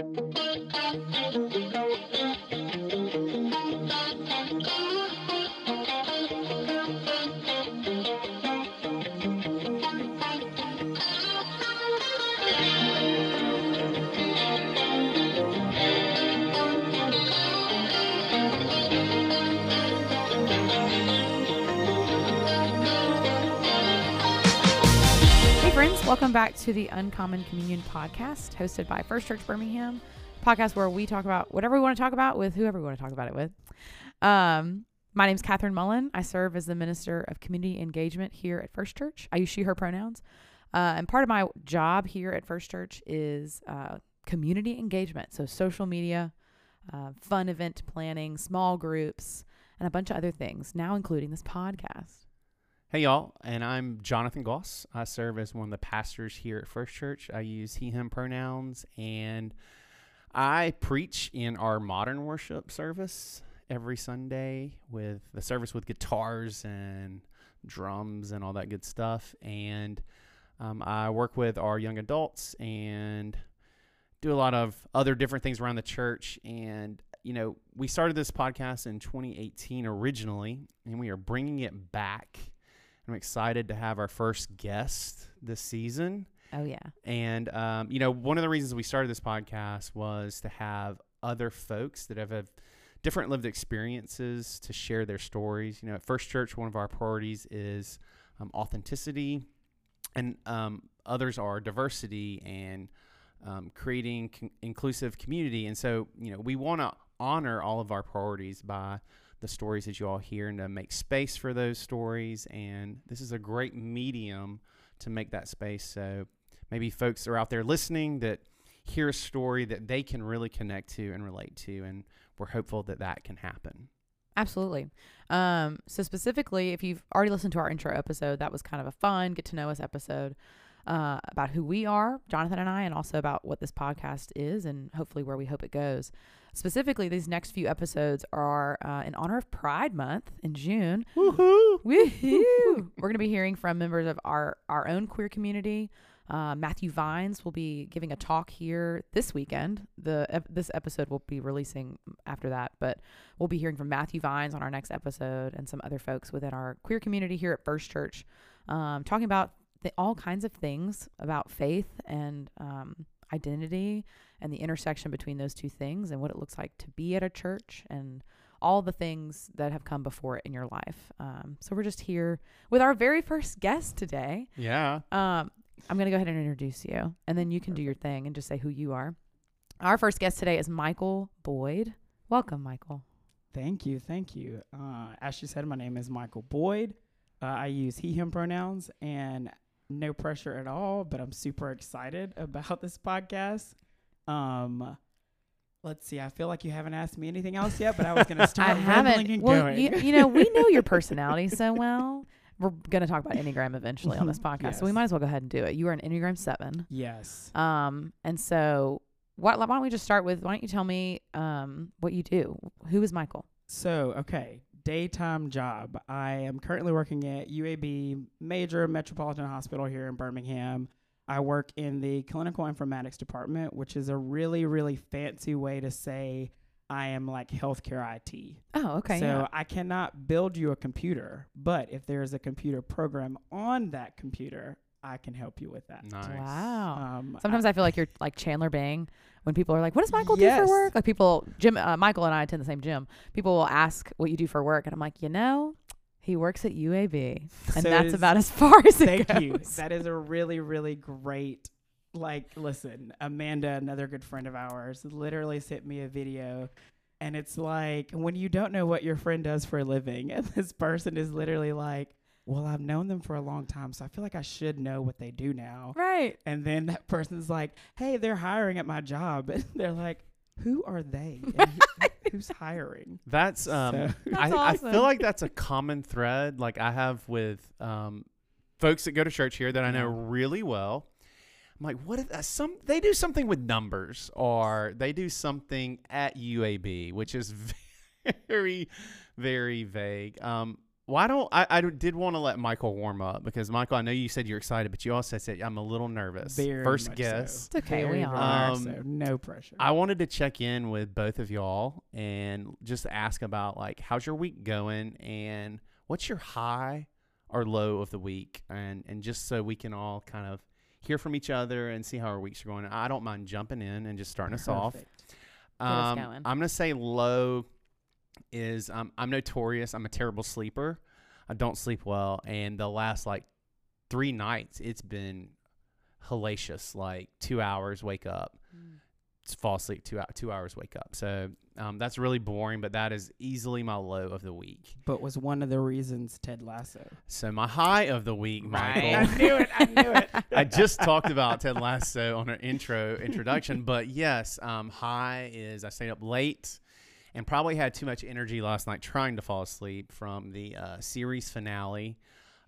Hey, friends, welcome back to the Uncommon Communion podcast hosted by First Church Birmingham, podcast where we talk about whatever we want to talk about with whoever we want to talk about it with. Um, my is Katherine Mullen. I serve as the Minister of Community Engagement here at First Church. I use she, her pronouns. Uh, and part of my job here at First Church is uh, community engagement. So, social media, uh, fun event planning, small groups, and a bunch of other things, now including this podcast. Hey y'all, and I'm Jonathan Goss. I serve as one of the pastors here at First Church. I use he him pronouns and I preach in our modern worship service every Sunday with the service with guitars and drums and all that good stuff. And um, I work with our young adults and do a lot of other different things around the church. And you know, we started this podcast in 2018 originally, and we are bringing it back. I'm excited to have our first guest this season. Oh, yeah. And, um, you know, one of the reasons we started this podcast was to have other folks that have, have different lived experiences to share their stories. You know, at First Church, one of our priorities is um, authenticity, and um, others are diversity and um, creating con- inclusive community. And so, you know, we want to honor all of our priorities by the stories that you all hear and to make space for those stories. And this is a great medium to make that space. So maybe folks are out there listening that hear a story that they can really connect to and relate to. And we're hopeful that that can happen. Absolutely. Um, so specifically, if you've already listened to our intro episode, that was kind of a fun get to know us episode uh, about who we are, Jonathan and I, and also about what this podcast is and hopefully where we hope it goes. Specifically, these next few episodes are uh, in honor of Pride Month in June. Woohoo! Woohoo! We're going to be hearing from members of our our own queer community. Uh, Matthew Vines will be giving a talk here this weekend. The ep- this episode will be releasing after that, but we'll be hearing from Matthew Vines on our next episode and some other folks within our queer community here at First Church, um, talking about the, all kinds of things about faith and um, identity and the intersection between those two things and what it looks like to be at a church and all the things that have come before it in your life. Um, so we're just here with our very first guest today. Yeah. Um, I'm going to go ahead and introduce you, and then you can do your thing and just say who you are. Our first guest today is Mychal Boyd. Welcome, Mychal. Thank you, thank you. Uh, as she said, my name is Mychal Boyd. Uh, I use he, him pronouns, and no pressure at all, but I'm super excited about this podcast. Um, let's see. I feel like you haven't asked me anything else yet, but I was going to start I haven't. and Well, going. you, you know, we know your personality so well. We're going to talk about Enneagram eventually on this podcast, so we might as well go ahead and do it. You are an Enneagram 7. yes. Um, and so why, why don't we just start with why don't you tell me um, what you do? Who is Mychal? So, okay, daytime job. I am currently working at UAB Major Metropolitan Hospital here in Birmingham. I work in the clinical informatics department, which is a really, really fancy way to say I am like healthcare IT. Oh, okay. so yeah. I cannot build you a computer, but if there's a computer program on that computer, I can help you with that. Nice. Wow. Um, Sometimes I feel like you're like Chandler Bing when people are like, "What does Mychal do for work?" Like people, Jim, uh, Mychal and I attend the same gym. People will ask what you do for work, and I'm like, you know, he works at UAB, and So that's is- about as far as it Thank goes. you. That is a really, really great. Like, listen, Amanda, another good friend of ours, literally sent me a video, and it's like when you don't know what your friend does for a living, and this person is literally like, "Well, I've known them for a long time, so I feel like I should know what they do now." Right. And then that person's like, "Hey, they're hiring at my job," and they're like, "Who are they? And who's hiring?" That's um So- I, That's I awesome. feel like that's a common thread like I have with um folks that go to church here that I know really well. I'm like, what if uh, some they do something with numbers or they do something at UAB, which is very, very vague. Um, why don't I? I did want to let Mychal warm up because Mychal, I know you said you're excited, but you also said I'm a little nervous. Very First much guess. so. It's okay, we Very, all are. Um, so. No pressure. I wanted to check in with both of y'all and just ask about like how's your week going and what's your high or low of the week and and just so we can all kind of hear from each other and see how our weeks are going. I don't mind jumping in and just starting us off. Perfect. us Um, going. I'm gonna say low is um, I'm notorious. I'm a terrible sleeper. I don't sleep well, and the last like three nights, it's been hellacious. Like two hours, wake up, s- fall asleep. Two hou- two hours, wake up. So um, that's really boring. But that is easily my low of the week. But was one of the reasons Ted Lasso. So my high of the week, Mychal. I knew it. I knew it. I just talked about Ted Lasso on our intro introduction, but yes, um, high is I stayed up late and probably had too much energy last night trying to fall asleep from the uh, series finale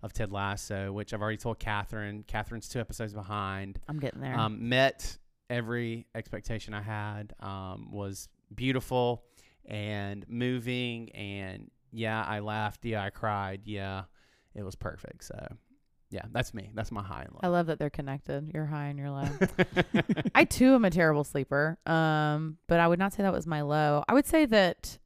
of Ted Lasso, which I've already told Katherine. Katherine's two episodes behind. I'm getting there. Um, met every expectation I had. Um, was beautiful and moving, and yeah, I laughed. Yeah, I cried. Yeah, it was perfect. So. Yeah, that's me. That's my high and low. I love that they're connected. You're high and you're low. I too am a terrible sleeper. Um, but I would not say that was my low. I would say that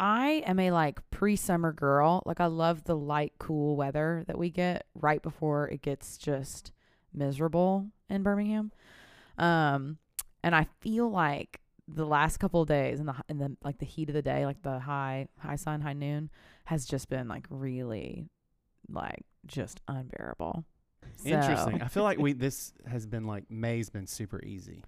I am a like pre-summer girl. Like I love the light, cool weather that we get right before it gets just miserable in Birmingham. Um, and I feel like the last couple of days in the in the like the heat of the day, like the high high sun, high noon, has just been like really, like just unbearable. So, Interesting. I feel like we this has been like May's been super easy.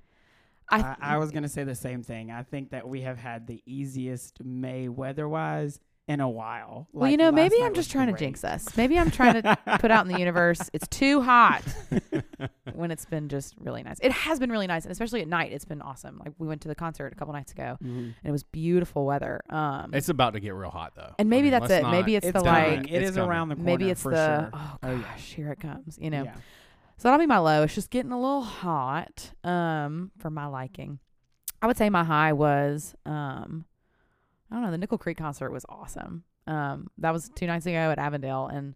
I, I, I was gonna say the same thing. I think that we have had the easiest May weather-wise in a while. Well, you know, maybe I'm just was trying to jinx us. Maybe I'm trying to put out in the universe it's too hot when it's been just really nice. It has been really nice, and especially at night, it's been awesome. Like we went to the concert a couple nights ago, Mhm. and it was beautiful weather. Um, It's about to get real hot though. and I maybe mean, that's it. not- maybe it's, It's the coming. like, It's coming. around the corner. maybe it's for the sure. oh Oh, gosh, here it comes. You know, Yeah. so that'll be my low. It's just getting a little hot, um, for my liking. I would say my high was, um, I don't know, the Nickel Creek concert was awesome. Um, that was two nights ago at Avondale, and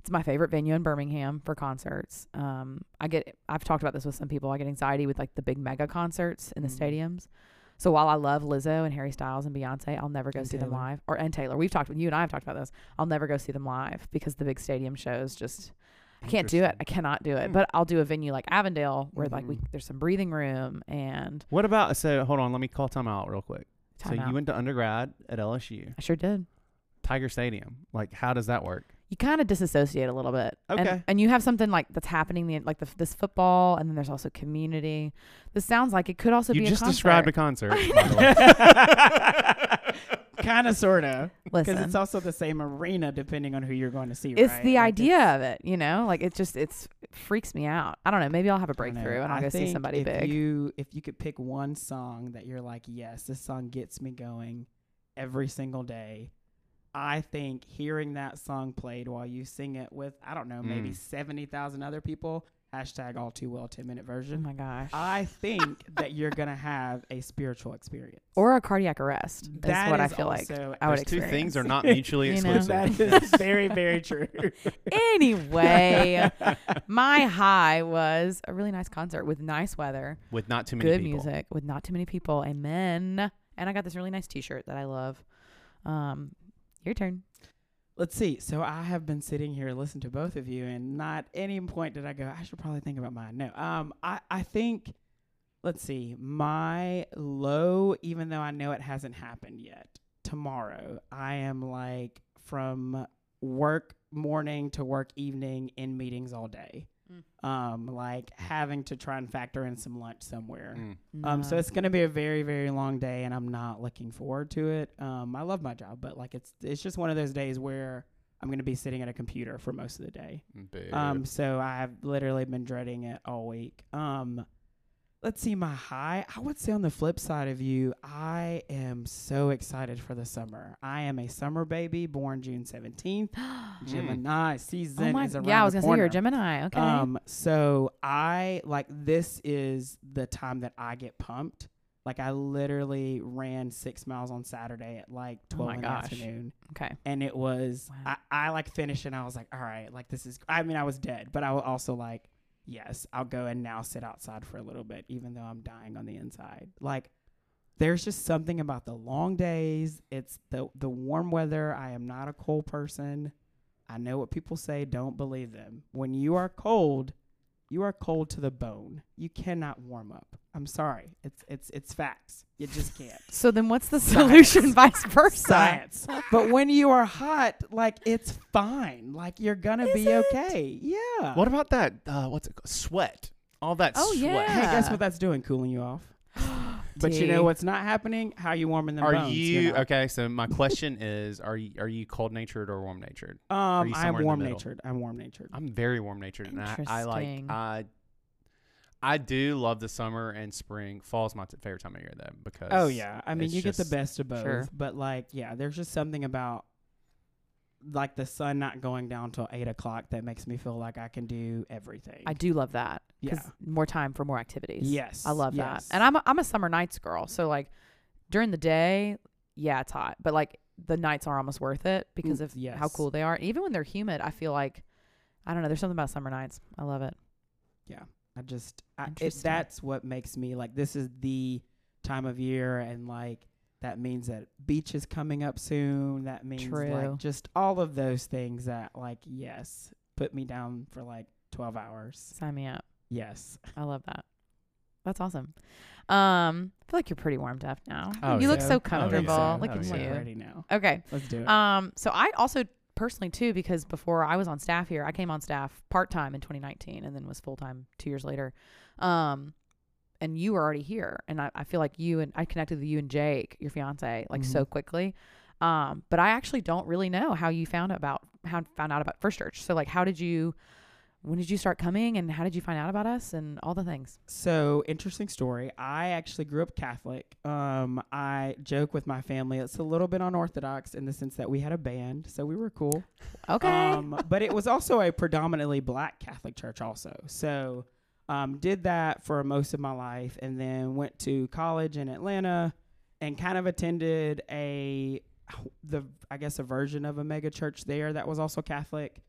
it's my favorite venue in Birmingham for concerts. Um, I get, I've talked about this with some people. I get anxiety with like the big mega concerts in the Mhm. stadiums. So while I love Lizzo and Harry Styles and Beyonce, I'll never go And see them live. Or and Taylor, we've talked with you and I have talked about this. I'll never go see them live because the big stadium shows just I can't do it. I cannot do it. Hmm. But I'll do a venue like Avondale where like we Mhm. there's some breathing room and What about so? Hold on, let me call time out real quick. Time so out. you went to undergrad at LSU, I sure did. Tiger Stadium. Like, how does that work? You kind of disassociate a little bit. And- Okay. And, you have something like that's happening the like the, this football and then there's also community. This sounds like it could also you be just a concert. described a concert. by the way. kind of, sort of, because it's also the same arena depending on who you're going to see. it's right? the Like, idea it's- of it, you know? Like it just it's it freaks me out. I don't know, maybe I'll have a breakthrough and I'll I go see somebody if big. You, if you could pick one song that you're like, yes, this song gets me going every single day. I think hearing that song played while you sing it with, I don't know, maybe Mm. 70,000 other people, hashtag all too well 10 minute version. oh version. my gosh. I think that you're going to have a spiritual experience. or a cardiac arrest That's That what I is feel like also- I would Those two things are not mutually You know? exclusive. That is very, very true. anyway, my high was a really nice concert with nice weather, With not too many good people. music, with not too many people. Amen. And I got this really nice T-shirt that I love. Um, your turn. Let's see. So I have been sitting here listening to both of you, and not any point did I go. I should probably think about mine. No. Um. I I think. Let's see. My low, even though I know it hasn't happened yet. Tomorrow, I am like from work morning to work evening in meetings all day. Um, like having to try and factor in some lunch somewhere. Mm. Um, so it's going to be a very, very long day, and I'm not looking forward to it. Um, I love my job, but like it's it's just one of those days where I'm going to be sitting at a computer for most of the day. Boo. Um, so I've literally been dreading it all week. Um, let's see my high. I would say on the flip side of you, I am so excited for the summer. I am a summer baby, born June 17th. Gemini season oh my, is around yeah, I was gonna say you're a Gemini. Okay. Um, so I like this is the time that I get pumped Like I literally ran six miles on Saturday at like Oh twelve my in the gosh. afternoon, Okay. and it was Wow. I, I like finished and I was like, all right, like this is. I mean, I was dead, but I was also like, yes, I'll go and now sit outside for a little bit, even though I'm dying on the inside. Like, there's just something about the long days. It's the the warm weather. I am not a cold person. I know what people say. Don't believe them. When you are cold, you are cold to the bone. You cannot warm up. I'm sorry. It's it's it's facts. You just can't. So then what's the Science. solution vice versa? Science. but when you are hot, like it's fine. Like you're gonna Is be it? okay. Yeah. What about that? Uh, what's it called? Sweat. All that Oh, sweat. yeah. Hey, guess what that's doing? Cooling you off. But you know what's not happening? How you warming them Are bones? you know? okay? So my question is: Are you are you cold natured or warm natured? Um, I'm somewhere in the warm natured. I'm warm natured. I'm very warm natured, and I, I like I. I do love the summer and spring. Fall's my t- favorite time of year, though, because Oh yeah, I mean it's you get the best of both, Sure. but like yeah, there's just something about like the sun not going down till eight o'clock that makes me feel like I can do everything. I do love that. Yeah. More time for more activities. yes, I love yes. that. And I'm a, I'm a summer nights girl. So like during the day, yeah, it's hot, but like the nights are almost worth it because Mm, of how cool they are. Even when they're humid, I feel like I don't know. There's something about summer nights. I love it. Yeah. I just I, it, that's what makes me like this is the time of year and like that means that beach is coming up soon. That means True. like just all of those things that like yes, put me down for like 12 hours. Sign me up. Yes. I love that. That's awesome. Um, I feel like you're pretty warmed up now. Oh, you look yeah. so Oh, yeah. comfortable. Look Oh, at yeah. You. ready now. Okay. Let's do it. Um, so I also personally too, because before I was on staff here, I came on staff part time in 2019, and then was full time two years later. Um, and you were already here, and I, I feel like you and I connected with you and Jake, your fiance, like so Mhm. quickly. Um, but I actually don't really know how you found out about how found out about First Church. So like, how did you? When did you start coming, and how did you find out about us, and all the things? So interesting story. I actually grew up Catholic. Um, I joke with my family. It's a little bit unorthodox in the sense that we had a band, so we were cool. Okay. Um, but it was also a predominantly black Catholic church, also. So, um, did that for most of my life, and then went to college in Atlanta, and kind of attended a the I guess a version of a mega church there that was also Catholic,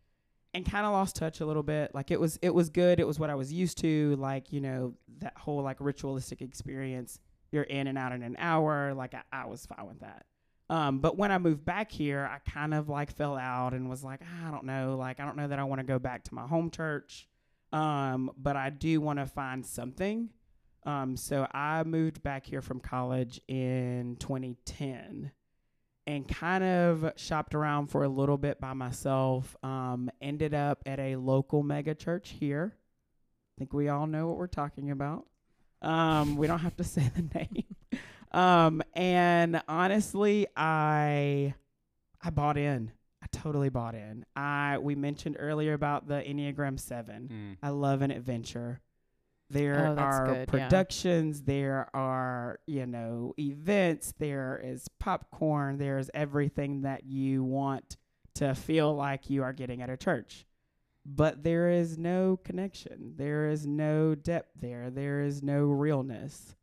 and kind of lost touch a little bit. Like it was it was good. It was what I was used to. Like you know that whole like ritualistic experience. You're in and out in an hour. Like I, I was fine with that. Um, but when I moved back here, I kind of like fell out and was like, I don't know, like I don't know that I want to go back to my home church. Um, but I do want to find something. Um, so I moved back here from college in 2010 and kind of shopped around for a little bit by myself. Um, ended up at a local mega church here. I think we all know what we're talking about. Um, we don't have to say the name. Um, and honestly, I I bought in. I totally bought in. I we mentioned earlier about the Enneagram 7. Mm. I love an adventure. There Oh, are good, yeah. productions, there are, you know, events, there is popcorn, there's everything that you want to feel like you are getting at a church. But there is no connection. There is no depth there. There is no realness.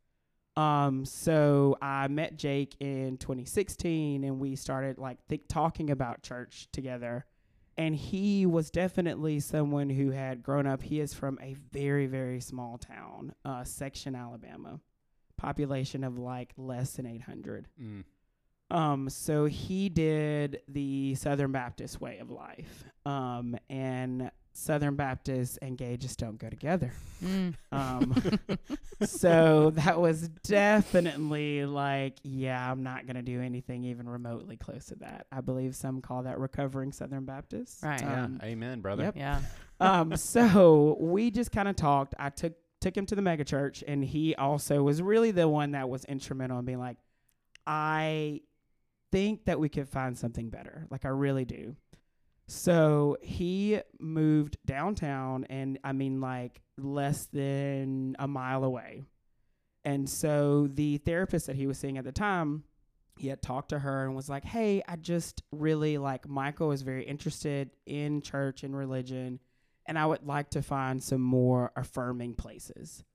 Um, so I met Jake in 2016 and we started like think talking about church together. And he was definitely someone who had grown up. He is from a very, very small town, uh, Section, Alabama, population of like less than 800. Mm. Um, so he did the Southern Baptist way of life. Um, and Southern Baptists and gay just don't go together. Mm. Um, so that was definitely like, yeah, I'm not going to do anything even remotely close to that. I believe some call that recovering Southern Baptists. Right. Yeah. Um, Amen, brother. yep. yeah. um, so we just kind of talked. I took took him to the mega church, and he also was really the one that was instrumental in being like, I think that we could find something better. Like I really do. So he moved downtown, and I mean like less than a mile away. And so the therapist that he was seeing at the time, he had talked to her and was like, "Hey, I just really like Mychal is very interested in church and religion, and I would like to find some more affirming places."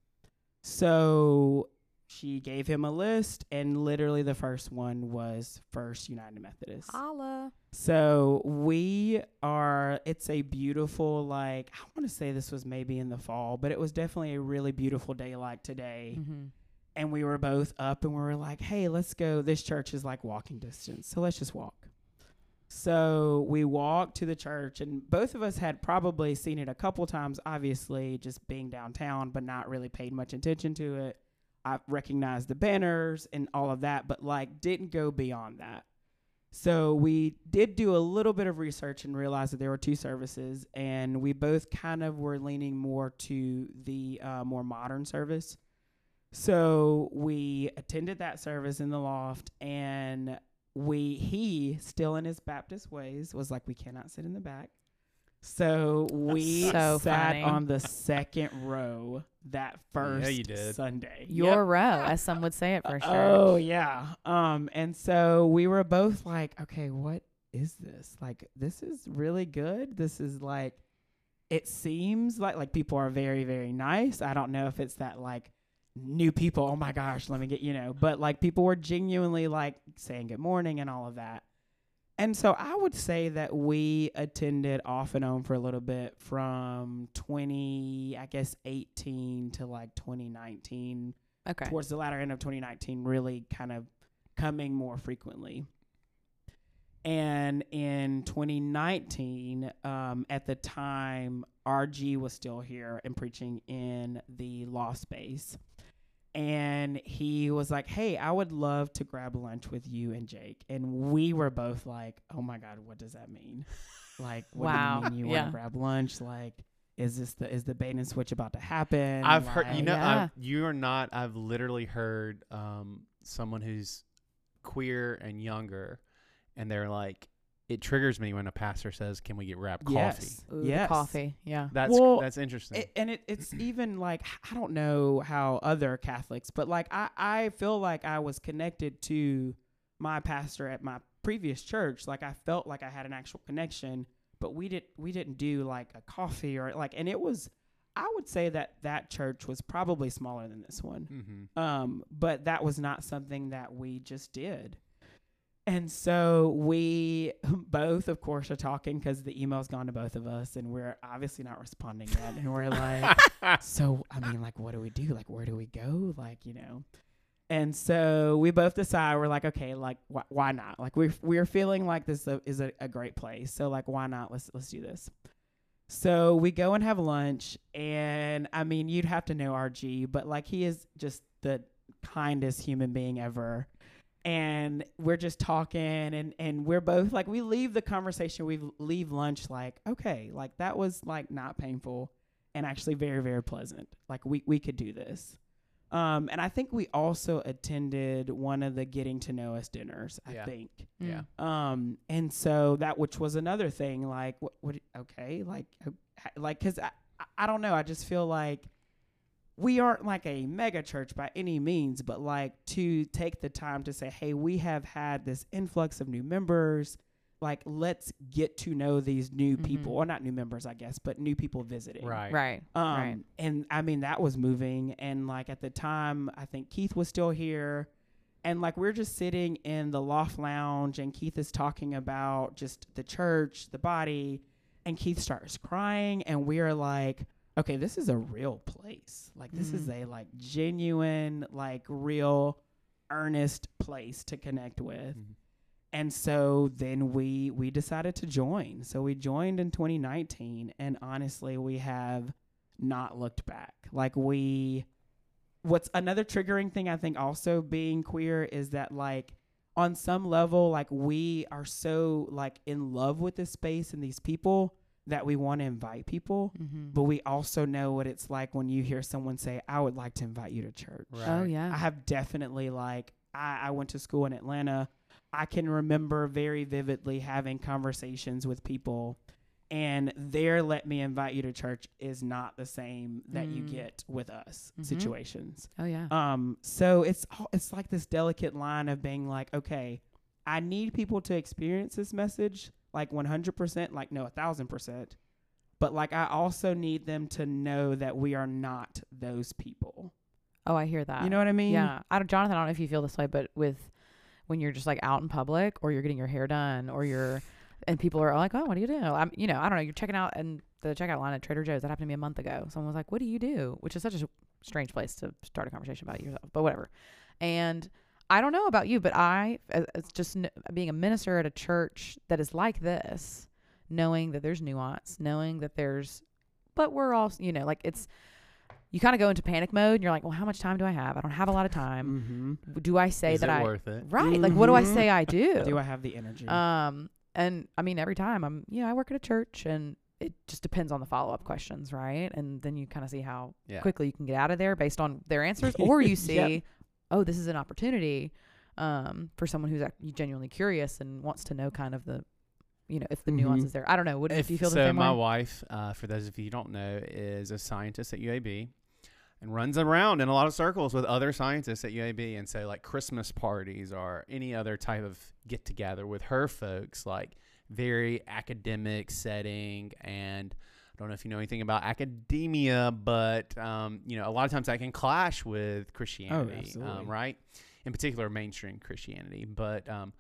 So she gave him a list, and literally the first one was First United Methodist. Holla. So we are, it's a beautiful, like, I want to say this was maybe in the fall, but it was definitely a really beautiful day like today. Mm-hmm. And we were both up and we were like, hey, let's go. This church is like walking distance. So let's just walk. So we walked to the church, and both of us had probably seen it a couple times, obviously, just being downtown, but not really paid much attention to it. I recognized the banners and all of that, but like didn't go beyond that. So we did do a little bit of research and realized that there were two services, and we both kind of were leaning more to the uh, more modern service. So we attended that service in the loft, and we he still in his Baptist ways was like, we cannot sit in the back. So we So sat funny. on the second row that first you did. Sunday. Your Yep. row, as some would say it for sure. Oh yeah. Um and so we were both like, okay, what is this? Like this is really good. This is like it seems like like people are very very nice. I don't know if it's that like new people, oh my gosh, let me get, you know, but like people were genuinely like saying good morning and all of that. And so I would say that we attended off and on for a little bit from 20, I guess 18 to like 2019 Okay. towards the latter end of 2019 really kind of coming more frequently. And in 2019 um, at the time rg was still here and preaching in the law space and he was like hey i would love to grab lunch with you and jake and we were both like oh my god what does that mean like what Wow. do you mean you Yeah. want to grab lunch like is this the is the bait and switch about to happen I've heard, you know, Yeah. I've, you are not. I've literally heard um, someone who's queer and younger, and they're like, it triggers me when a pastor says, "Can we get wrap coffee?" Yes. Ooh, yes. coffee. Yeah. That's Well, that's interesting. It, and it, it's even like I don't know how other Catholics, but like I, I feel like I was connected to my pastor at my previous church. Like I felt like I had an actual connection, but we did we didn't do like a coffee or like, and it was. I would say that that church was probably smaller than this one. mm-hmm. Um, but that was not something that we just did. And so we both, of course, are talking because the email's gone to both of us, and we're obviously not responding yet. And we're like, so, I mean, like, what do we do? Like, where do we go? Like, you know. And so we both decide we're like, okay, like, wh- why not? Like, we're we're feeling like this is a, a great place, so like, why not? Let's let's do this. So we go and have lunch, and I mean, you'd have to know RG, but like, he is just the kindest human being ever. And we're just talking, and and we're both like, we leave the conversation, we leave lunch like, okay, like that was like not painful, and actually very very pleasant. Like we we could do this. Um, and I think we also attended one of the getting to know us dinners. I Yeah. think. Yeah. Um, and so that which was another thing, like what, what okay, like, like, cause I, I- I don't know, I just feel like we aren't like a mega church by any means, but like to take the time to say, hey, we have had this influx of new members. Like, let's get to know these new people, Mhm. or not new members, I guess, but new people visiting. Right. Right. Um, right. and I mean that was moving, and like at the time, I think Keith was still here, and like we're just sitting in the loft lounge, and Keith is talking about just the church, the body, and Keith starts crying, and we're like, okay, this is a real place, like this is a like genuine, like real, earnest place to connect with. Mhm. And so then we we decided to join. So we joined in 2019 and honestly we have not looked back. Like we what's another triggering thing I think also being queer is that like on some level like we are so like in love with this space and these people that we want to invite people, Mm-hmm. but we also know what it's like when you hear someone say I would like to invite you to church. Right. Oh yeah. I have definitely like I, I went to school in Atlanta. I can remember very vividly having conversations with people and their let me invite you to church is not the same that you Mm. get with us Mhm. situations. oh yeah. Um so it's it's like this delicate line of being like okay, I need people to experience this message like 100%, like no, a 1000%. But like I also need them to know that we are not those people. Oh, I hear that. You know what I mean? Yeah. I don't, Jonathan, I don't know if you feel this way, but with when you're just like out in public or you're getting your hair done or you're and people are like, "Oh, what do you do?" I'm, you know, I don't know. You're checking out and the checkout line at Trader Joe's. That happened to me a month ago. Someone was like, "What do you do?" Which is such a strange place to start a conversation about yourself, but whatever. And I don't know about you, but I, just being a minister at a church that is like this, knowing that there's nuance, knowing that there's, but we're all, you know, like it's, you kind of go into panic mode and you're like, well, how much time do I have? I don't have a lot of time. Mm-hmm. Do I say Is that I, worth it? right? Like, what do I Mhm. say I do? Do I have the energy? Um, and I mean, every time I'm, you know, I work at a church and it just depends on the follow up questions, right? And then you kind of see how Yeah. quickly you can get out of there based on their answers, or you see, Yep. Oh, this is an opportunity um, for someone who's genuinely curious and wants to know kind of the, you know, if the nuance Mhm. is there. I don't know. What If, do you feel the so same my way? wife, uh, for those of you who don't know, is a scientist at UAB and runs around in a lot of circles with other scientists at UAB. And so like Christmas parties or any other type of get together with her folks, like very academic setting. And don't know if you know anything about academia, but um, you know, a lot of times that can clash with Christianity, absolutely. um, right? In particular, mainstream Christianity. But um,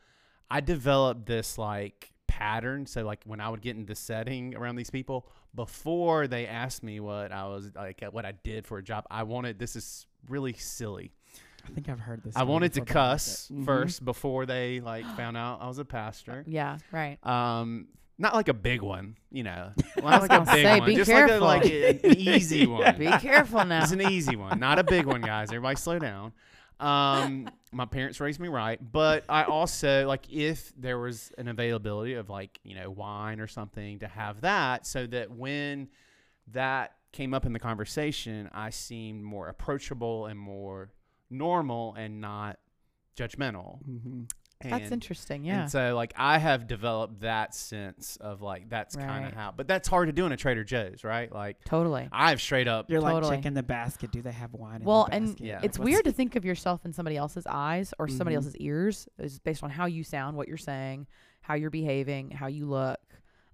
I developed this like pattern. So like when I would get in the setting around these people, before they asked me what I was like, what I did for a job, I wanted. This is really silly. I think I've heard this. I wanted to before, but I like cuss it. Mhm. first before they like found out I was a pastor. Yeah, right. Um, not like a big one, you know. Not like a big say, one, be just careful. like a, like an easy one. Be careful now. It's an easy one, not a big one, guys. Everybody, slow down. Um, my parents raised me right, but I also like if there was an availability of like you know wine or something to have that, so that when that came up in the conversation, I seemed more approachable and more normal and not judgmental. Mhm. That's interesting. Yeah. and so like I have developed that sense of like that's kind of how but that's hard to do in a Trader Joe's, right? Like totally. I've straight up You're like checking the basket. Do they have wine? Well, in the and basket? Yeah. it's What's- weird to think of yourself in somebody else's eyes or somebody Mhm. else's ears is based on how you sound, what you're saying, how you're behaving, how you look.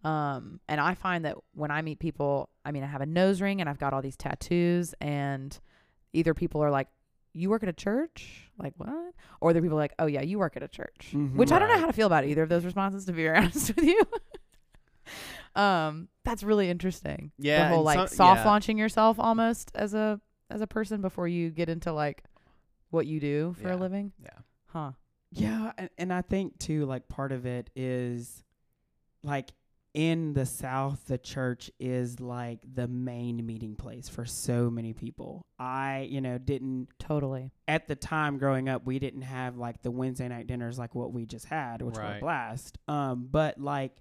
Um, and I find that when I meet people, I mean, I have a nose ring and I've got all these tattoos, and either people are like, "You work at a church?" Like what? Or the people like, "Oh yeah, you work at a church," Mhm. which I don't know how to feel about either of those responses. To be honest with you. Um, that's really interesting. Yeah, the whole like some- soft yeah. launching yourself almost as a as a person before you get into like what you do for Yeah. a living. yeah. Huh. Yeah, and, and I think too, like part of it is like in the South, the church is like the main meeting place for so many people. I, you know, didn't Totally. at the time growing up, we didn't have like the Wednesday night dinners like what we just had, which were a blast. Um, but like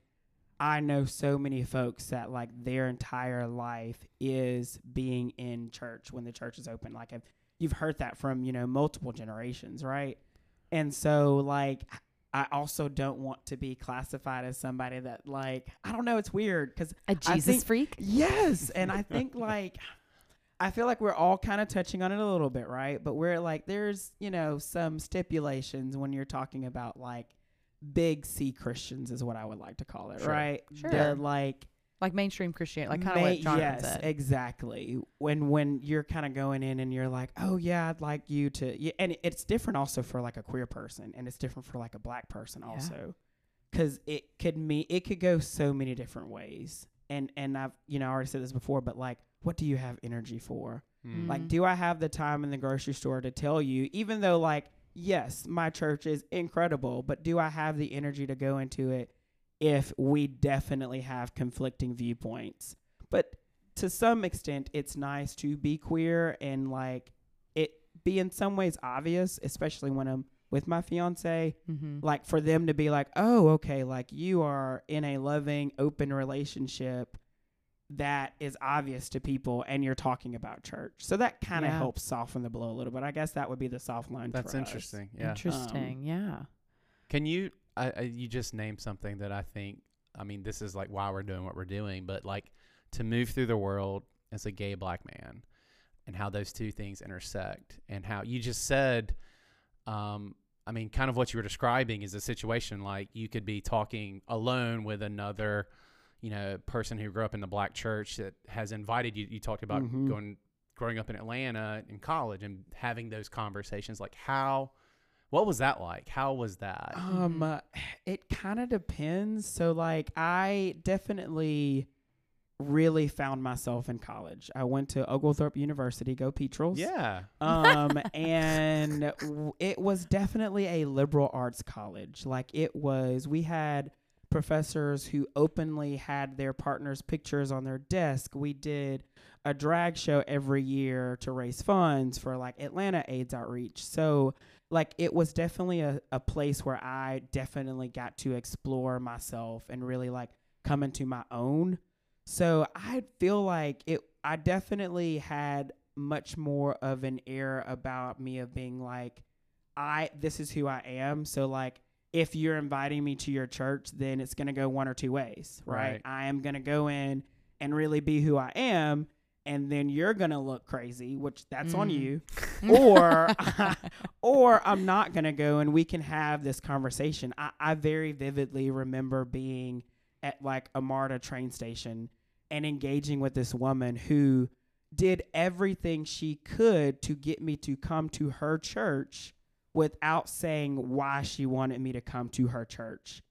I know so many folks that like their entire life is being in church when the church is open. Like I've, you've heard that from you know multiple generations, right? And so like I also don't want to be classified as somebody that like I don't know. It's weird because A Jesus think- freak. Yes, and I think like I feel like we're all kind of touching on it a little bit, right? But we're like there's, you know, some stipulations when you're talking about like big C Christians is what I would like to call it, Sure. right? Sure. The like Like mainstream Christianity, like kind of ma- what Jonathan yes, said. exactly. When when you're kind of going in and you're like, "Oh yeah, I'd like you to." Yeah, and it's different also for like a queer person and it's different for like a black person Yeah. also. Cuz it could mean it could go so many different ways. And and I've, you know, I already said this before, but like what do you have energy for? Mm. Like do I have the time in the grocery store to tell you even though like yes, my church is incredible, but do I have the energy to go into it if we definitely have conflicting viewpoints? But to some extent, it's nice to be queer and like it be in some ways obvious, especially when I'm with my fiance. mm-hmm. Like for them to be like, oh, okay, like you are in a loving, open relationship that is obvious to people and you're talking about church. So that kind of Yeah. helps soften the blow a little bit. I guess that would be the soft line That's for us. interesting. Yeah. Interesting. yeah. Can you? I, I, you just named something that I think. I mean, this is like why we're doing what we're doing, but like to move through the world as a gay black man, and how those two things intersect, and how you just said. Um, I mean, kind of what you were describing is a situation like you could be talking alone with another, you know, person who grew up in the black church that has invited you. You talked about Mhm. going growing up in Atlanta in college and having those conversations. Like how, what was that like? How was that? Um, uh, it kind of depends. So, like, I definitely really found myself in college. I went to Oglethorpe University, go Petrels. yeah. Um, and w- it was definitely a liberal arts college. Like, it was, we had professors who openly had their partners' pictures on their desk. We did a drag show every year to raise funds for like Atlanta AIDS outreach. So, like, it was definitely a, a place where I definitely got to explore myself and really like come into my own. So, I feel like it, I definitely had much more of an air about me of being like, I, this is who I am. So, like, if you're inviting me to your church, then it's going to go one or two ways, right? Right. I am going to go in and really be who I am. And then you're going to look crazy, which that's on Mm. you. Or, or I'm not going to go and we can have this conversation. I, I very vividly remember being at like a MARTA train station and engaging with this woman who did everything she could to get me to come to her church without saying why she wanted me to come to her church.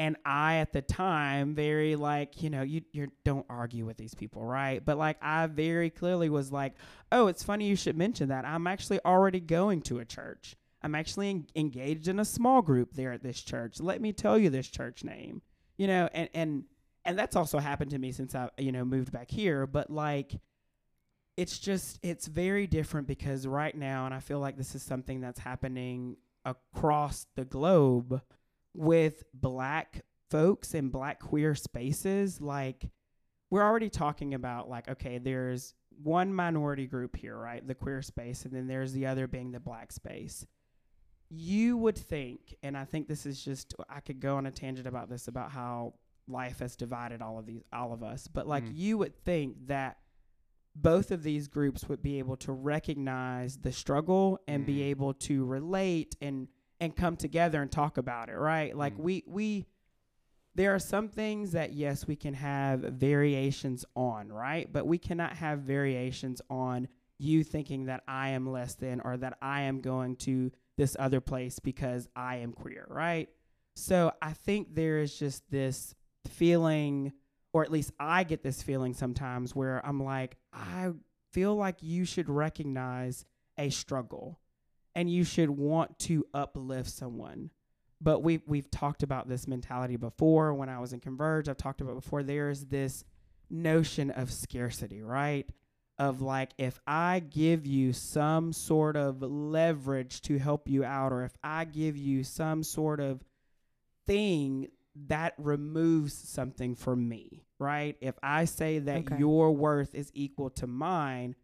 And I, at the time, very like, you know, you you don't argue with these people, right? But like, I very clearly was like, oh, it's funny you should mention that. I'm actually already going to a church. I'm actually en- engaged in a small group there at this church. Let me tell you this church name, you know, and and and that's also happened to me since I, you know, moved back here. But like, it's just it's very different because right now and i feel like this is something that's happening across the globe with black folks in black queer spaces like we're already talking about like okay there's one minority group here right the queer space and then there's the other being the black space you would think and i think this is just i could go on a tangent about this about how life has divided all of these all of us but like Mm. you would think that both of these groups would be able to recognize the struggle and be Mm. able to relate and and come together and talk about it right? Like Mm. we we there are some things that yes we can have variations on right? But we cannot have variations on you thinking that i am less than or that i am going to this other place because i am queer right? So i think there is just this feeling or at least I get this feeling sometimes where I'm like, I feel like you should recognize a struggle and you should want to uplift someone. But we've we've talked about this mentality before when I was in Converge. I've talked about before. There's this notion of scarcity, right? Of like if I give you some sort of leverage to help you out, or if I give you some sort of thing that removes something from me, right? If I say that Okay. your worth is equal to mine,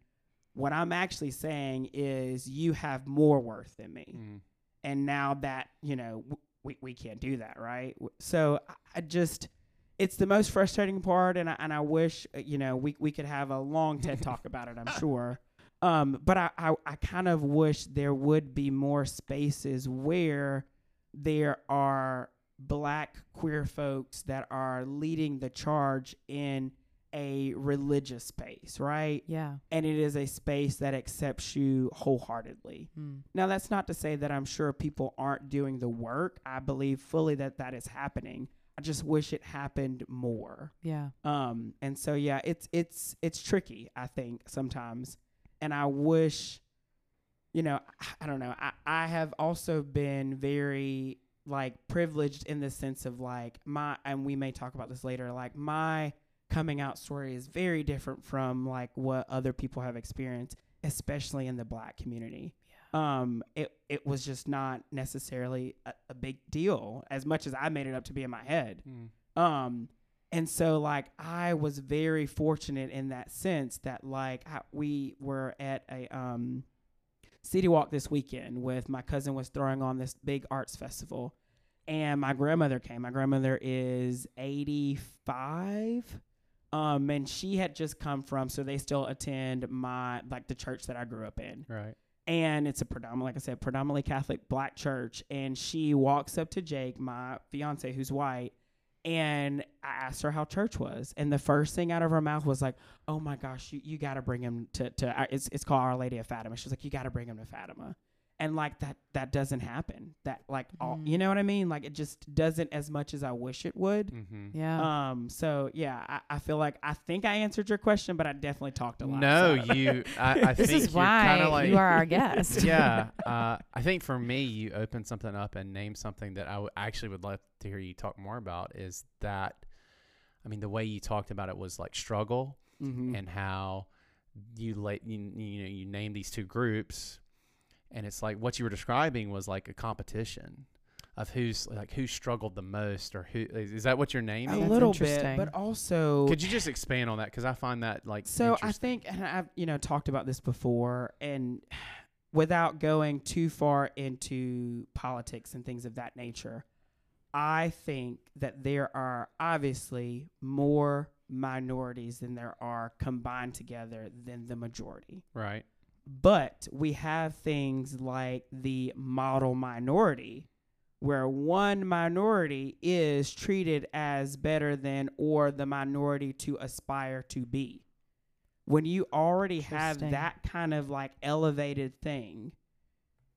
what I'm actually saying is you have more worth than me. Mm. And now that, you know, w- we, we can't do that, right? So I- just, it's the most frustrating part. And I, and I wish, uh, you know, we, we could have a long TED talk about it, I'm sure. Um, but I, I, I kind of wish there would be more spaces where there are black queer folks that are leading the charge in a religious space, right? Yeah. And it is a space that accepts you wholeheartedly. Mm. Now, that's not to say that I'm sure people aren't doing the work. I believe fully that that is happening. I just wish it happened more. Yeah. Um, and so yeah, it's it's it's tricky. I think sometimes, and I wish, you know, I, I don't know. I I have also been very like privileged in the sense of like my, and we may talk about this later. Like my coming out story is very different from like what other people have experienced, especially in the black community. Um, it it was just not necessarily a, a big deal as much as I made it up to be in my head. Mm. Um, and so like I was very fortunate in that sense that like I, we were at a um city walk this weekend with my cousin was throwing on this big arts festival and my grandmother came. My grandmother is 85. Um, and she had just come from, so they still attend my like the church that I grew up in Right. and it's a predominant, like I said, predominantly Catholic black church. And she walks up to Jake, my fiance, who's white, and I asked her how church was, and the first thing out of her mouth was like, "Oh my gosh, you, you got to bring him to to uh, it's it's called Our Lady of Fatima." She's like, "You got to bring him to Fatima," and like that that doesn't happen. That like all Mm. you know what I mean? Like it just doesn't as much as I wish it would. Mm-hmm. Yeah. Um. So yeah, I, I feel like I think I answered your question, but I definitely talked a lot. No, so. you. I, I this think is you're kind why of like you are our guest. yeah, uh, I think for me, you open something up and name something that I w- actually would love to hear you talk more about. Is that, I mean, the way you talked about it was like struggle Mhm. and how you like you, you know you name these two groups, and it's like what you were describing was like a competition of who's like who struggled the most or who is, is that what you're a naming? Little bit, but also Could you just expand on that because I find that like So I think, and I've you know talked about this before, and without going too far into politics and things of that nature, I think that there are obviously more minorities than there are combined together than the majority. right. But we have things like the model minority, where one minority is treated as better than or the minority to aspire to be. When you already have that kind of like elevated thing,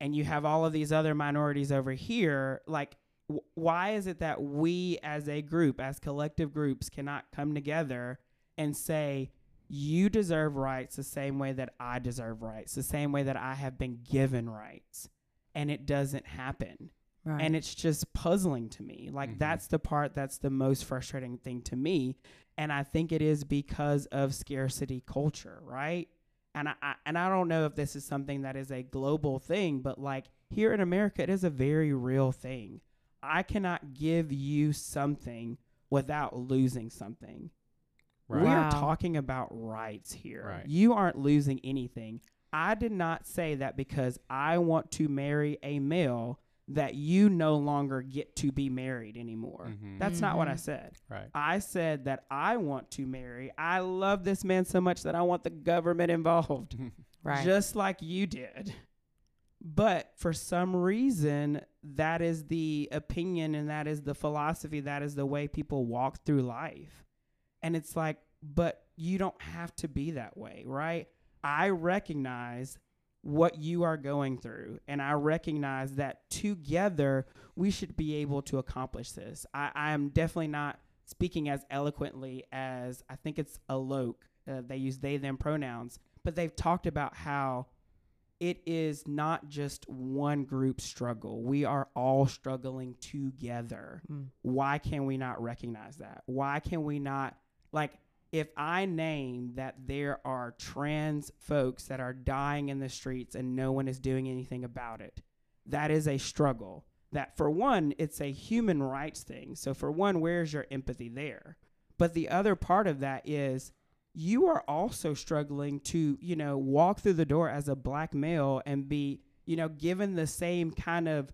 and you have all of these other minorities over here, like, w- why is it that we as a group, as collective groups, cannot come together and say, you deserve rights the same way that I deserve rights, the same way that I have been given rights. And it doesn't happen. right. And it's just puzzling to me. Like, Mhm. that's the part that's the most frustrating thing to me. And I think it is because of scarcity culture, right? And I, I and I don't know if this is something that is a global thing, but like here in America, it is a very real thing. I cannot give you something without losing something. Right. We Wow. are talking about rights here. Right. You aren't losing anything. I did not say that because I want to marry a male that you no longer get to be married anymore. Mhm. That's not what I Mhm. said. Right. I said that I want to marry. I love this man so much that I want the government involved, right. just like you did. But for some reason, that is the opinion and that is the philosophy, that is the way people walk through life. And it's like, but you don't have to be that way, right? I recognize what you are going through, and I recognize that together we should be able to accomplish this. I, I am definitely not speaking as eloquently as I think it's Alok. Uh, they use they them pronouns, but they've talked about how it is not just one group struggle. We are all struggling together Mm. why can we not recognize that? Why can we not like if I name that there are trans folks that are dying in the streets and no one is doing anything about it, that is a struggle. That for one, it's a human rights thing. So for one, where's your empathy there? But the other part of that is you are also struggling to, you know, walk through the door as a black male and be, you know, given the same kind of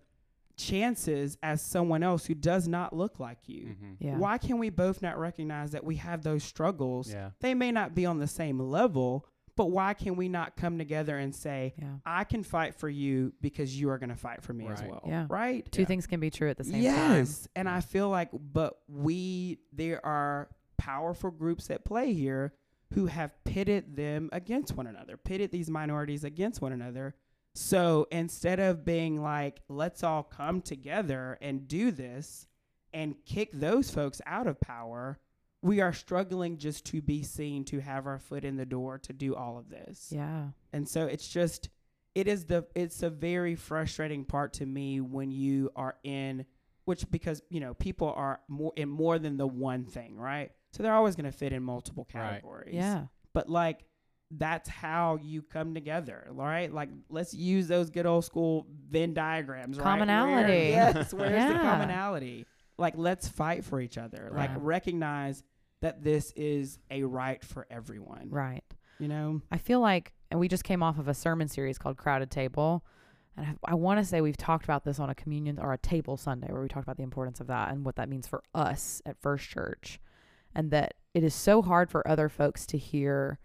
chances as someone else who does not look like you. Mhm. yeah. Why can we both not recognize that we have those struggles? Yeah. They may not be on the same level, but why can we not come together and say, Yeah. I can fight for you because you are going to fight for me as Right. well? Yeah. Right? Two Yeah. things can be true at the same time. yes. And I feel like, but we, there are powerful groups at play here who have pitted them against one another, pitted these minorities against one another. So instead of being like, let's all come together and do this and kick those folks out of power, we are struggling just to be seen, to have our foot in the door, to do all of this. Yeah. And so it's just it is the it's a very frustrating part to me when you are in which because you know people are more in more than the one thing, right? So they're always going to fit in multiple Right. categories. Yeah. But like that's how you come together, all right? Like let's use those good old school Venn diagrams, right? Where- Commonality. yes, where's the commonality? Like let's fight for each other. Like recognize that this is a right for everyone. Right. You know? I feel like, and we just came off of a sermon series called Crowded Table. And I, I want to say we've talked about this on a communion or a table Sunday where we talked about the importance of that and what that means for us at First Church. And that it is so hard for other folks to hear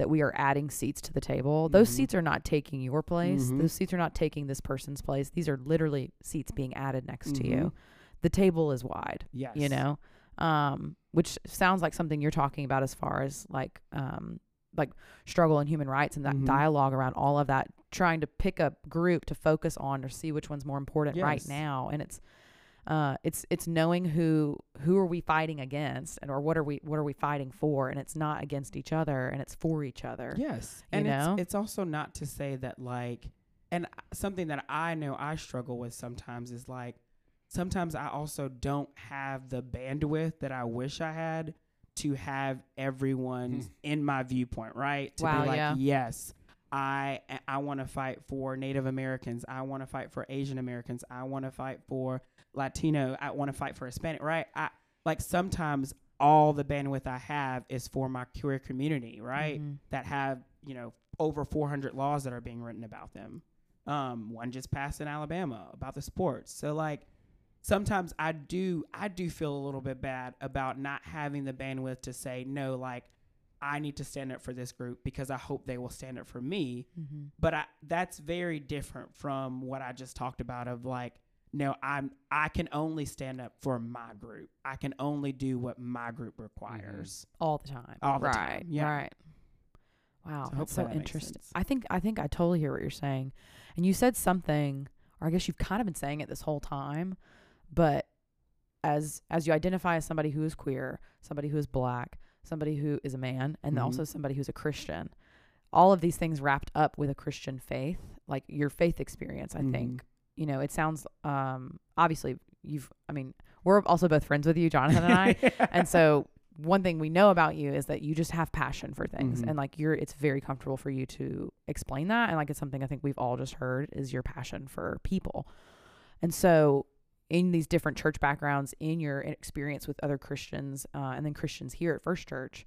that we are adding seats to the table. Those Mhm. seats are not taking your place. Mhm. Those seats are not taking this person's place. These are literally seats being added next to Mhm. you. The table is wide Yes. you know um, which sounds like something you're talking about as far as like um, like struggle and human rights and that Mhm. dialogue around all of that, trying to pick a group to focus on or see which one's more important right now. And it's uh, it's it's knowing who who are we fighting against and or what are we what are we fighting for and it's not against each other and it's for each other. Yes, you and know? it's it's also not to say that like, and something that I know I struggle with sometimes is like, sometimes I also don't have the bandwidth that I wish I had to have everyone in my viewpoint, right? To Wow, be like, yeah. yes, I I want to fight for Native Americans. I want to fight for Asian Americans. I want to fight for Latino. I want to fight for Hispanic, right? I like sometimes all the bandwidth I have is for my queer community, right? Mhm. That have, you know, over 400 laws that are being written about them. Um, one just passed in Alabama about the sports. So like sometimes I do I do feel a little bit bad about not having the bandwidth to say no like I need to stand up for this group because I hope they will stand up for me Mhm. but I, that's very different from what I just talked about of like no I'm I can only stand up for my group. I can only do what my group requires. all the time. All the right, time, yeah. Right. Wow, So that's so that interesting. I think I think I totally hear what you're saying. And you said something, or I guess you've kind of been saying it this whole time, but as as you identify as somebody who is queer, somebody who is black, somebody who is a man, and Mhm. also somebody who's a Christian, all of these things wrapped up with a Christian faith, like your faith experience, I Mhm. think. You know, it sounds um obviously you've I mean, we're also both friends with you, Jonathan and I. and so one thing we know about you is that you just have passion for things Mhm. and like you're it's very comfortable for you to explain that and like it's something i think we've all just heard is your passion for people and so in these different church backgrounds in your experience with other christians uh, and then christians here at first church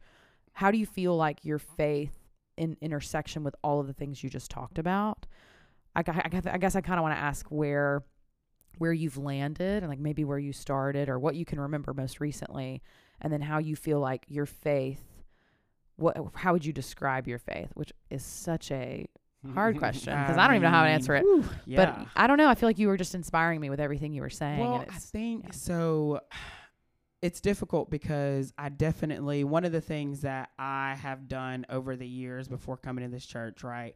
how do you feel like your faith in intersection with all of the things you just talked about? I, I I guess i kind of want to ask where where you've landed and like maybe where you started or what you can remember most recently and then how you feel like your faith what how would you describe your faith which is such a hard question because I, don't even know how to answer it whew, yeah. but i don't know i feel like you were just inspiring me with everything you were saying well, and I think yeah. so. It's difficult because I definitely one of the things that I have done over the years before coming to this church, right?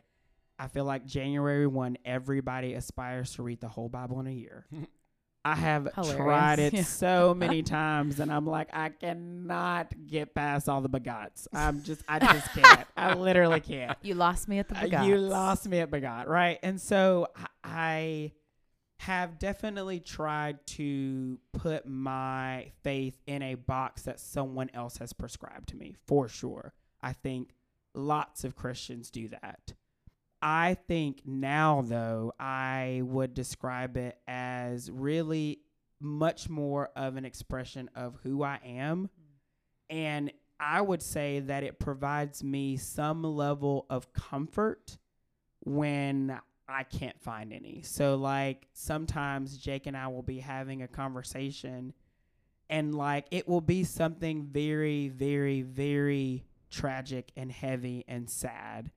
I feel like January one, everybody aspires to read the whole Bible in a year. I have Hilarious. tried it Yeah. so many times, and I'm like, I cannot get past all the begots. I'm just, I just can't. I literally can't. you lost me at the Uh. You lost me at Begot, right? And so I have definitely tried to put my faith in a box that someone else has prescribed to me, for sure. I think lots of Christians do that. I think now, though, I would describe it as really much more of an expression of who I am. And I would say that it provides me some level of comfort when I can't find any. So, like, sometimes Jake and I will be having a conversation, and like, it will be something very, very, very tragic and heavy and sad.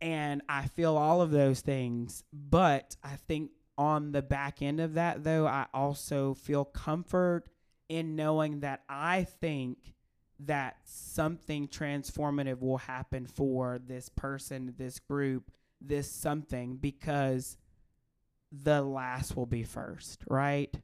And I feel all of those things. But I think on the back end of that, though, I also feel comfort in knowing that I think that something transformative will happen for this person, this group, this something because the last will be first, right?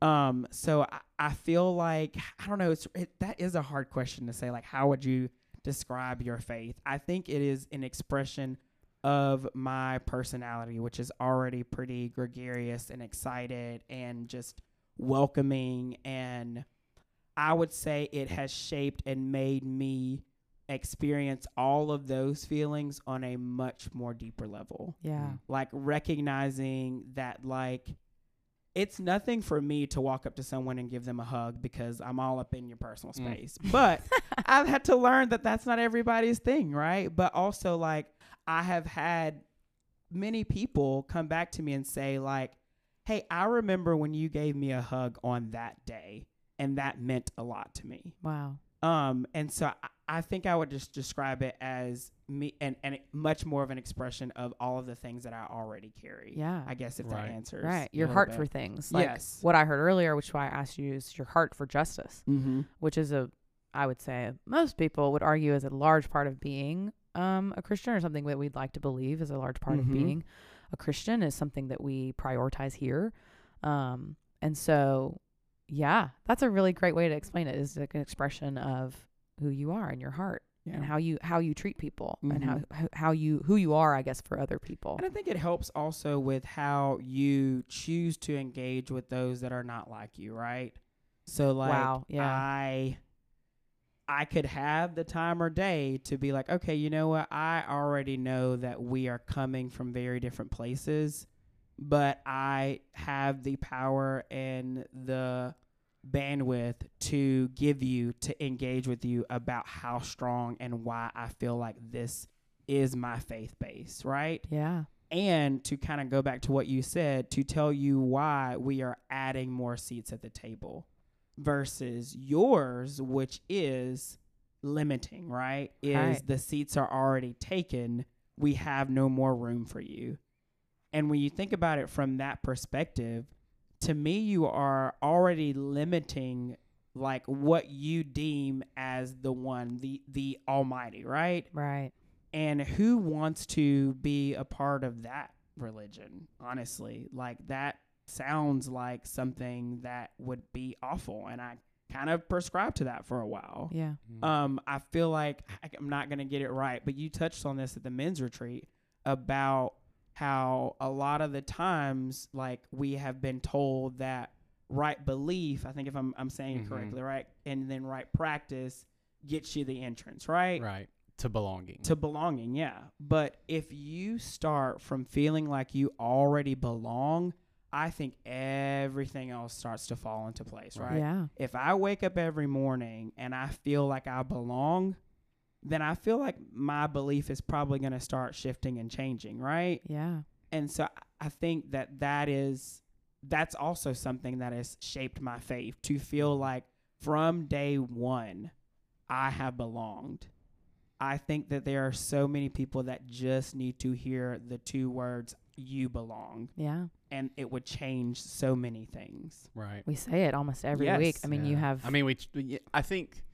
Um, so I, I feel like I don't know. It's it, that is a hard question to say. Like, how would you describe your faith? I think it is an expression of my personality, which is already pretty gregarious and excited and just welcoming. And I would say it has shaped and made me experience all of those feelings on a much more deeper level yeah like recognizing that like it's nothing for me to walk up to someone and give them a hug because I'm all up in your personal Mm. space. But I've had to learn that that's not everybody's thing, right? But also like I have had many people come back to me and say like, "Hey, I remember when you gave me a hug on that day and that meant a lot to me." wow Um, and so I, I think I would just describe it as me and, and much more of an expression of all of the things that I already carry. Yeah. I guess if Right. that answers. Right. Your heart bit. for things. Like yes. what I heard earlier, which is why I asked you, is your heart for justice, Mm-hmm. which is a, I would say, most people would argue is a large part of being um, a Christian or something that we'd like to believe is a large part Mhm. of being a Christian is something that we prioritize here. Um, and so, yeah, that's a really great way to explain it is like an expression of who you are in your heart and how you how you treat people and how, Mhm. how how you who you are, I guess, for other people. And I think it helps also with how you choose to engage with those that are not like you, right? So like Wow, yeah. I I could have the time or day to be like, okay, you know what? I already know that we are coming from very different places, but I have the power and the bandwidth to give you to engage with you about how strong and why I feel like this is my faith base, right? Yeah. and to kind of go back to what you said to tell you why we are adding more seats at the table versus yours which is limiting right is Right. the seats are already taken we have no more room for you and when you think about it from that perspective to me you are already limiting like what you deem as the one the the almighty right Right. and who wants to be a part of that religion honestly like that sounds like something that would be awful and i kind of prescribed to that for a while Yeah. um i feel like I- i'm not going to get it right but you touched on this at the men's retreat about how a lot of the times like we have been told that right belief i think if i'm, I'm saying it Mhm. correctly right and then right practice gets you the entrance right right to belonging. to belonging, yeah. But if you start from feeling like you already belong, I think everything else starts to fall into place, right? Yeah. If I wake up every morning and I feel like I belong, then I feel like my belief is probably going to start shifting and changing, right? Yeah. And so I- I think that that is that's also something that has shaped my faith to feel like from day 1 I have belonged. I think that there are so many people that just need to hear the two words you belong Yeah. and it would change so many things. right. We say it almost every Yes. week. I mean, you have. I mean, we. ch- y- I think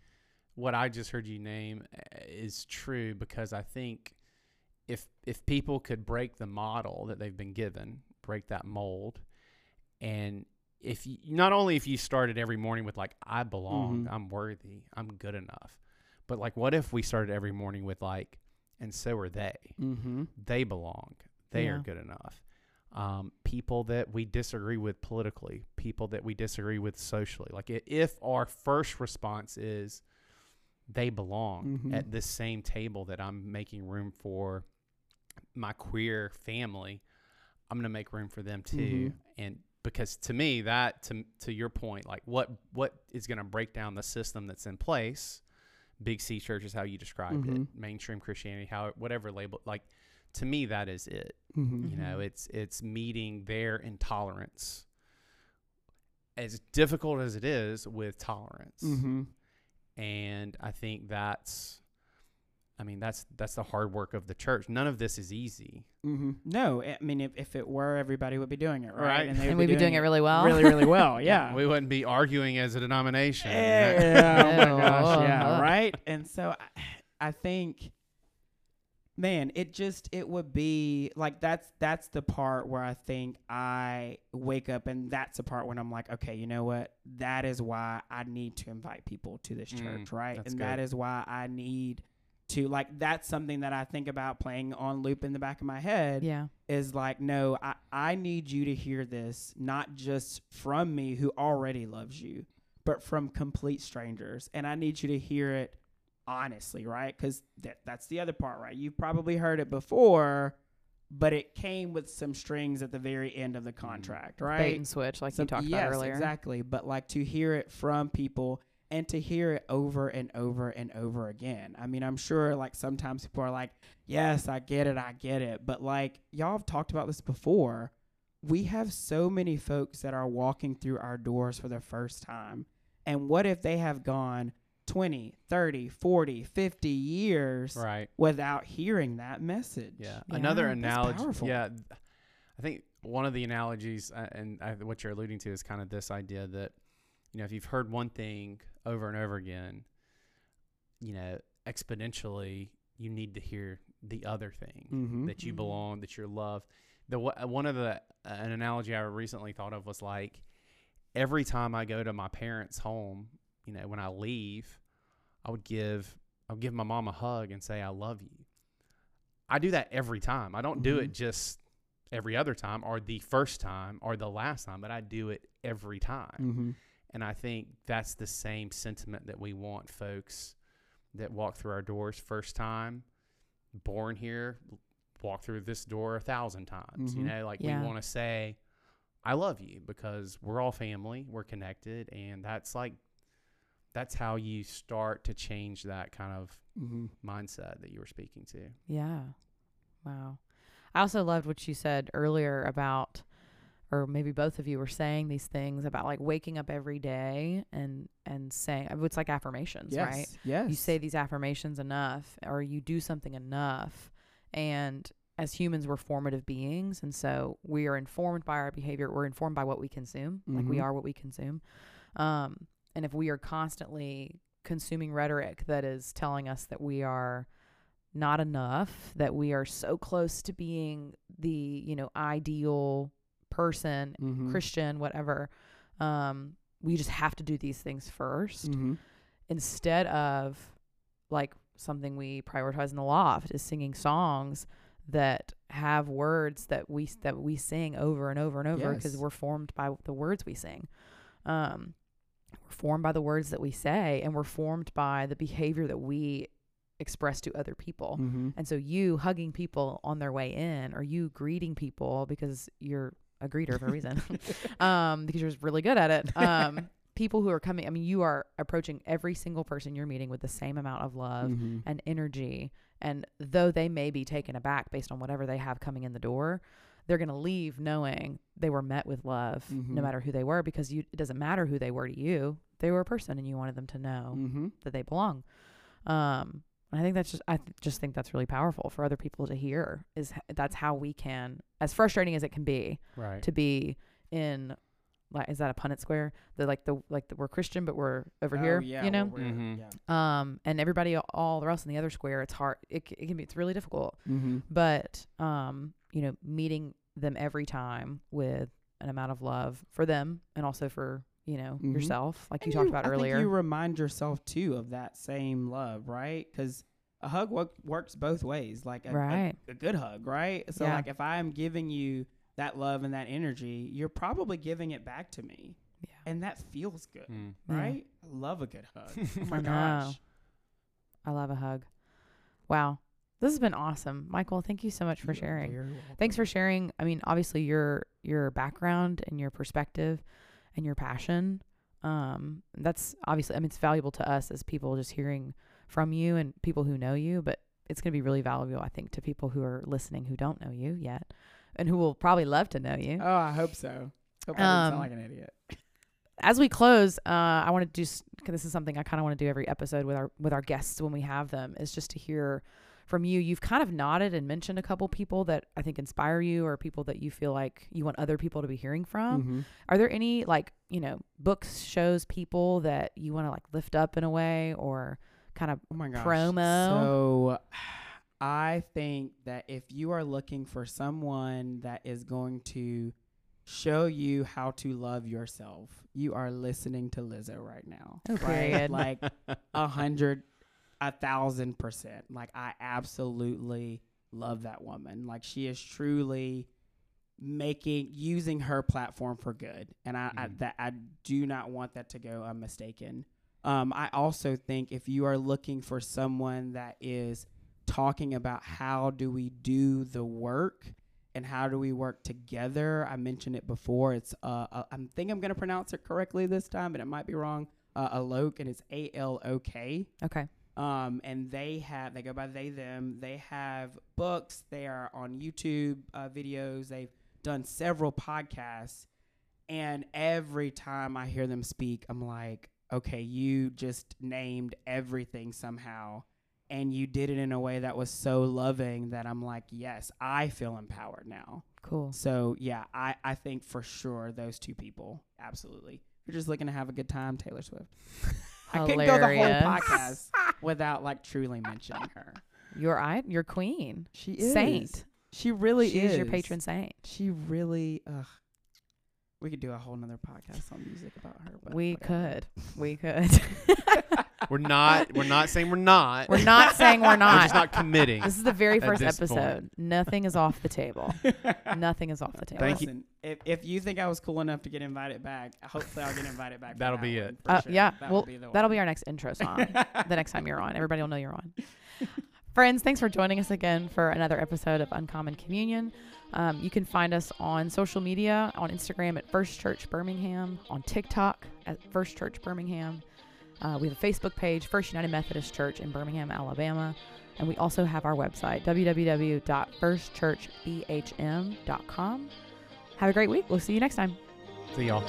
what I just heard you name uh, is true because I think if if people could break the model that they've been given, break that mold, and if you, not only if you started every morning with like I belong, Mhm. I'm worthy, I'm good enough, but like what if we started every morning with like, and so are they. Mm-hmm. They belong. They are good enough. Um, people that we disagree with politically, people that we disagree with socially. Like if our first response is they belong Mhm. at this same table that I'm making room for my queer family, I'm gonna make room for them too. Mhm. And because to me, that to to your point, like what what is gonna break down the system that's in place? Big C church is how you described Mhm. it. Mainstream Christianity, how whatever label. Like to me, that is it. Mm-hmm. You know, Mhm. it's it's meeting their intolerance. As difficult as it is with tolerance, Mm-hmm. And I think that's, I mean, that's that's the hard work of the church. None of this is easy. Mm-hmm. No, I mean, if, if it were, everybody would be doing it, right? Right. they would and we'd be doing it really well. really, really well. Yeah. we wouldn't be arguing as a denomination. you know? Yeah, oh my gosh, yeah, right. And so I, I think, man, it just it would be like that's that's the part where I think I wake up, and that's the part when I'm like, okay, you know what? That is why I need to invite people to this Mm, church, right? And that good. is why I need to like that's something that I think about playing on loop in the back of my head Yeah. is like, no, I, I need you to hear this, not just from me who already loves you, but from complete strangers. And I need you to hear it honestly, right? Because that, that's the other part, right? You've probably heard it before, but it came with some strings at the very end of the mm-hmm. contract, right? Bait and switch, like Some- you talked yes, about earlier. exactly. But like to hear it from people and to hear it over and over and over again. I mean, I'm sure like sometimes people are like, yes, I get it, I get it. But like y'all have talked about this before. We have so many folks that are walking through our doors for the first time. And what if they have gone 20, 30, 40, 50 years Right. without hearing that message. Yeah. Yeah. Another analogy. powerful. Yeah. I think one of the analogies, uh, and I, what you're alluding to, is kind of this idea that, you know, if you've heard one thing over and over again, you know, exponentially, you need to hear the other thing Mm-hmm. that you Mhm. belong, that you're loved. The uh, one of the uh, an analogy I recently thought of was like every time I go to my parents' home, you know, when I leave, I would give I would give my mom a hug and say I love you. I do that every time. I don't do Mhm. it just every other time or the first time or the last time, but I do it every time. Mm-hmm. And I think that's the same sentiment that we want folks that walk through our doors first time, born here, walk through this door a thousand times. You Mhm. know, like Yeah. we want to say, I love you because we're all family, we're connected. And that's like, that's how you start to change that kind of Mm-hmm. mindset that you were speaking to. Yeah. Wow. I also loved what you said earlier about, or maybe both of you were saying these things about like waking up every day and and saying it's like affirmations, Yes. right? Yes. You say these affirmations enough, or you do something enough, and as humans, we're formative beings, and so we are informed by our behavior. We're informed by what we consume, like we Mhm. are what we consume. Um, and if we are constantly consuming rhetoric that is telling us that we are not enough, that we are so close to being the you know ideal person, Mhm. Christian, whatever, um, we just have to do these things 1st Mhm. instead of like something we prioritize in the loft is singing songs that have words that we that we sing over and over and over because Yes. we're formed by the words we sing. Um, we're formed by the words that we say, and we're formed by the behavior that we express to other people. Mhm. And so you hugging people on their way in, or you greeting people because you're a greeter for a reason, um, because you're just really good at it. Um, people who are coming, I mean, you are approaching every single person you're meeting with the same amount of love Mhm. and energy. And though they may be taken aback based on whatever they have coming in the door, they're going to leave knowing they were met with love, Mhm. no matter who they were, because you, it doesn't matter who they were to you. They were a person, and you wanted them to know Mhm. that they belong. Um, and I think that's just I th- just think that's really powerful for other people to hear. Is h- that's how we can, as frustrating as it can be, Right. to be in like is that a Punnett square? The like the like the, we're Christian but we're over Oh, here, yeah, you know. well, we're- Mhm. yeah. Um, and everybody all the rest in the other square, it's hard. It it can be it's really difficult. Mhm. But um, you know, meeting them every time with an amount of love for them and also for you know Mhm. yourself, like you And talked about I think earlier. you remind yourself too of that same love, right? Because a hug wo- works both ways, like a, a- Right. a, good hug, right? So Yeah. like if I'm giving you that love and that energy, you're probably giving it back to me, Yeah. and that feels good, Mm. Yeah. right? I love a good hug. Oh my know. gosh. I love a hug. Wow. This has been awesome. Mychal, thank you so much for You're sharing. Thanks for sharing. I mean, obviously your your background and your perspective and your passion. Um that's obviously I mean it's valuable to us as people just hearing from you and people who know you, but it's going to be really valuable I think to people who are listening who don't know you yet and who will probably love to know you. Oh, I hope so. Hope I didn't Um, sound like an idiot. as we close, uh, I want to just cause this is something I kind of want to do every episode with our with our guests when we have them is just to hear from you. You've kind of nodded and mentioned a couple people that I think inspire you or people that you feel like you want other people to be hearing from. Mhm. Are there any like you know books, shows, people that you want to like lift up in a way or kind of Oh my gosh. promo? So I think that if you are looking for someone that is going to show you how to love yourself, you are listening to Lizzo right now. Oh, right? Like a hundred, a thousand percent. Like I absolutely love that woman. Like she is truly making using her platform for good, and I, I Mhm. that I do not want that to go unmistaken. Um, I also think if you are looking for someone that is talking about how do we do the work and how do we work together, I mentioned it before. It's uh, uh I think I'm gonna pronounce it correctly this time, but it might be wrong. Uh, Alok, and it's A L O K. okay. Um, and they have they go by they them. They have books. They are on YouTube uh, videos. They've done several podcasts, and every time I hear them speak, I'm like, okay, you just named everything somehow and you did it in a way that was so loving that I'm like, yes, I feel empowered now. Cool. So yeah, I, I think for sure those two people, absolutely. You're just looking to have a good time, Taylor Swift. I couldn't go the whole podcast without like truly mentioning her. You're I your queen. She is Saint. She really she is. is your patron saint. She really. Ugh. We could do a whole nother podcast on music about her. But We whatever. could. We could. We're not. We're not saying we're not. We're not saying we're We're not. just not committing. This is the very first this point. episode. Nothing is off the table. Nothing is off the table. Thank you. If, if you think I was cool enough to get invited back, hopefully I'll get invited back. That'll that be one, it. Uh, sure. yeah, That well, be That'll be our next intro song. the next time you're on, everybody will know you're on. Friends, thanks for joining us again for another episode of Uncommon Communion. Um, you can find us on social media on Instagram at First Church Birmingham, on TikTok at First Church Birmingham. Uh, we have a Facebook page, First United Methodist Church in Birmingham, Alabama. And we also have our website, www.firstchurchbhm.com. Have a great week. We'll see you next time. See y'all.